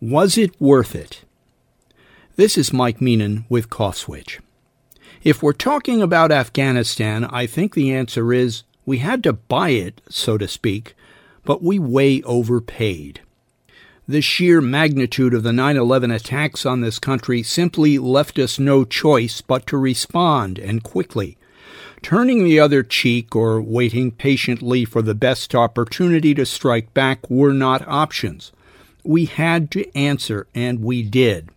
Was it worth it? This is Mike Meenan with Cough Switch. If we're talking about Afghanistan, I think the answer is we had to buy it, so to speak, but we way overpaid. The sheer magnitude of the 9 11 attacks on this country simply left us no choice but to respond, and quickly. Turning the other cheek or waiting patiently for the best opportunity to strike back were not options. We had to answer, and we did.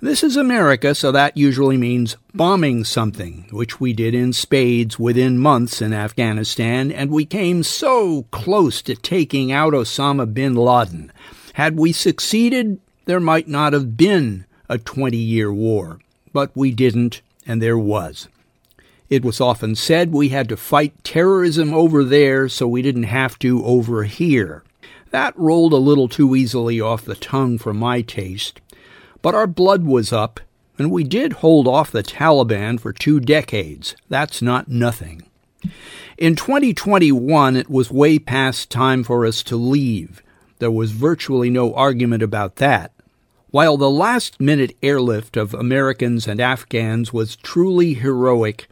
This is America, so that usually means bombing something, which we did in spades within months in Afghanistan, and we came so close to taking out Osama bin Laden. Had we succeeded, there might not have been a 20 year war, but we didn't, and there was. It was often said we had to fight terrorism over there so we didn't have to over here. That rolled a little too easily off the tongue for my taste. But our blood was up, and we did hold off the Taliban for two decades. That's not nothing. In 2021, it was way past time for us to leave. There was virtually no argument about that. While the last minute airlift of Americans and Afghans was truly heroic,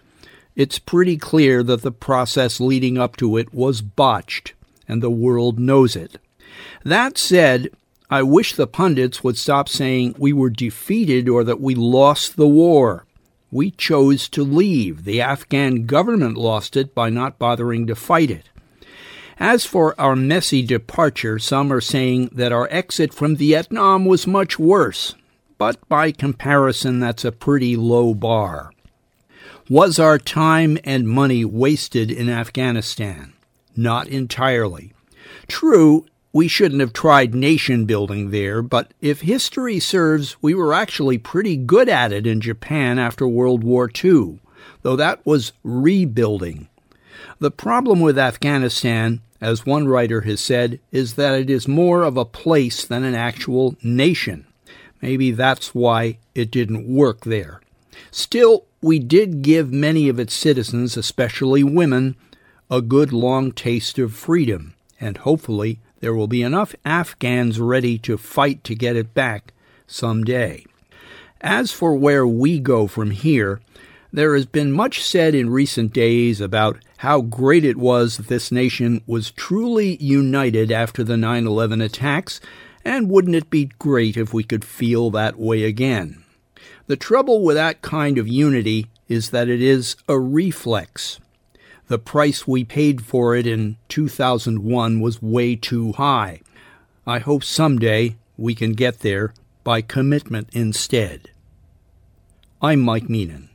it's pretty clear that the process leading up to it was botched, and the world knows it. That said, I wish the pundits would stop saying we were defeated or that we lost the war. We chose to leave. The Afghan government lost it by not bothering to fight it. As for our messy departure, some are saying that our exit from Vietnam was much worse, but by comparison, that's a pretty low bar. Was our time and money wasted in Afghanistan? Not entirely. True, we shouldn't have tried nation building there, but if history serves, we were actually pretty good at it in Japan after World War II, though that was rebuilding. The problem with Afghanistan as one writer has said, is that it is more of a place than an actual nation. Maybe that's why it didn't work there. Still, we did give many of its citizens, especially women, a good long taste of freedom, and hopefully there will be enough Afghans ready to fight to get it back some day. As for where we go from here, there has been much said in recent days about how great it was that this nation was truly united after the 9 11 attacks, and wouldn't it be great if we could feel that way again? The trouble with that kind of unity is that it is a reflex. The price we paid for it in 2001 was way too high. I hope someday we can get there by commitment instead. I'm Mike Meenan.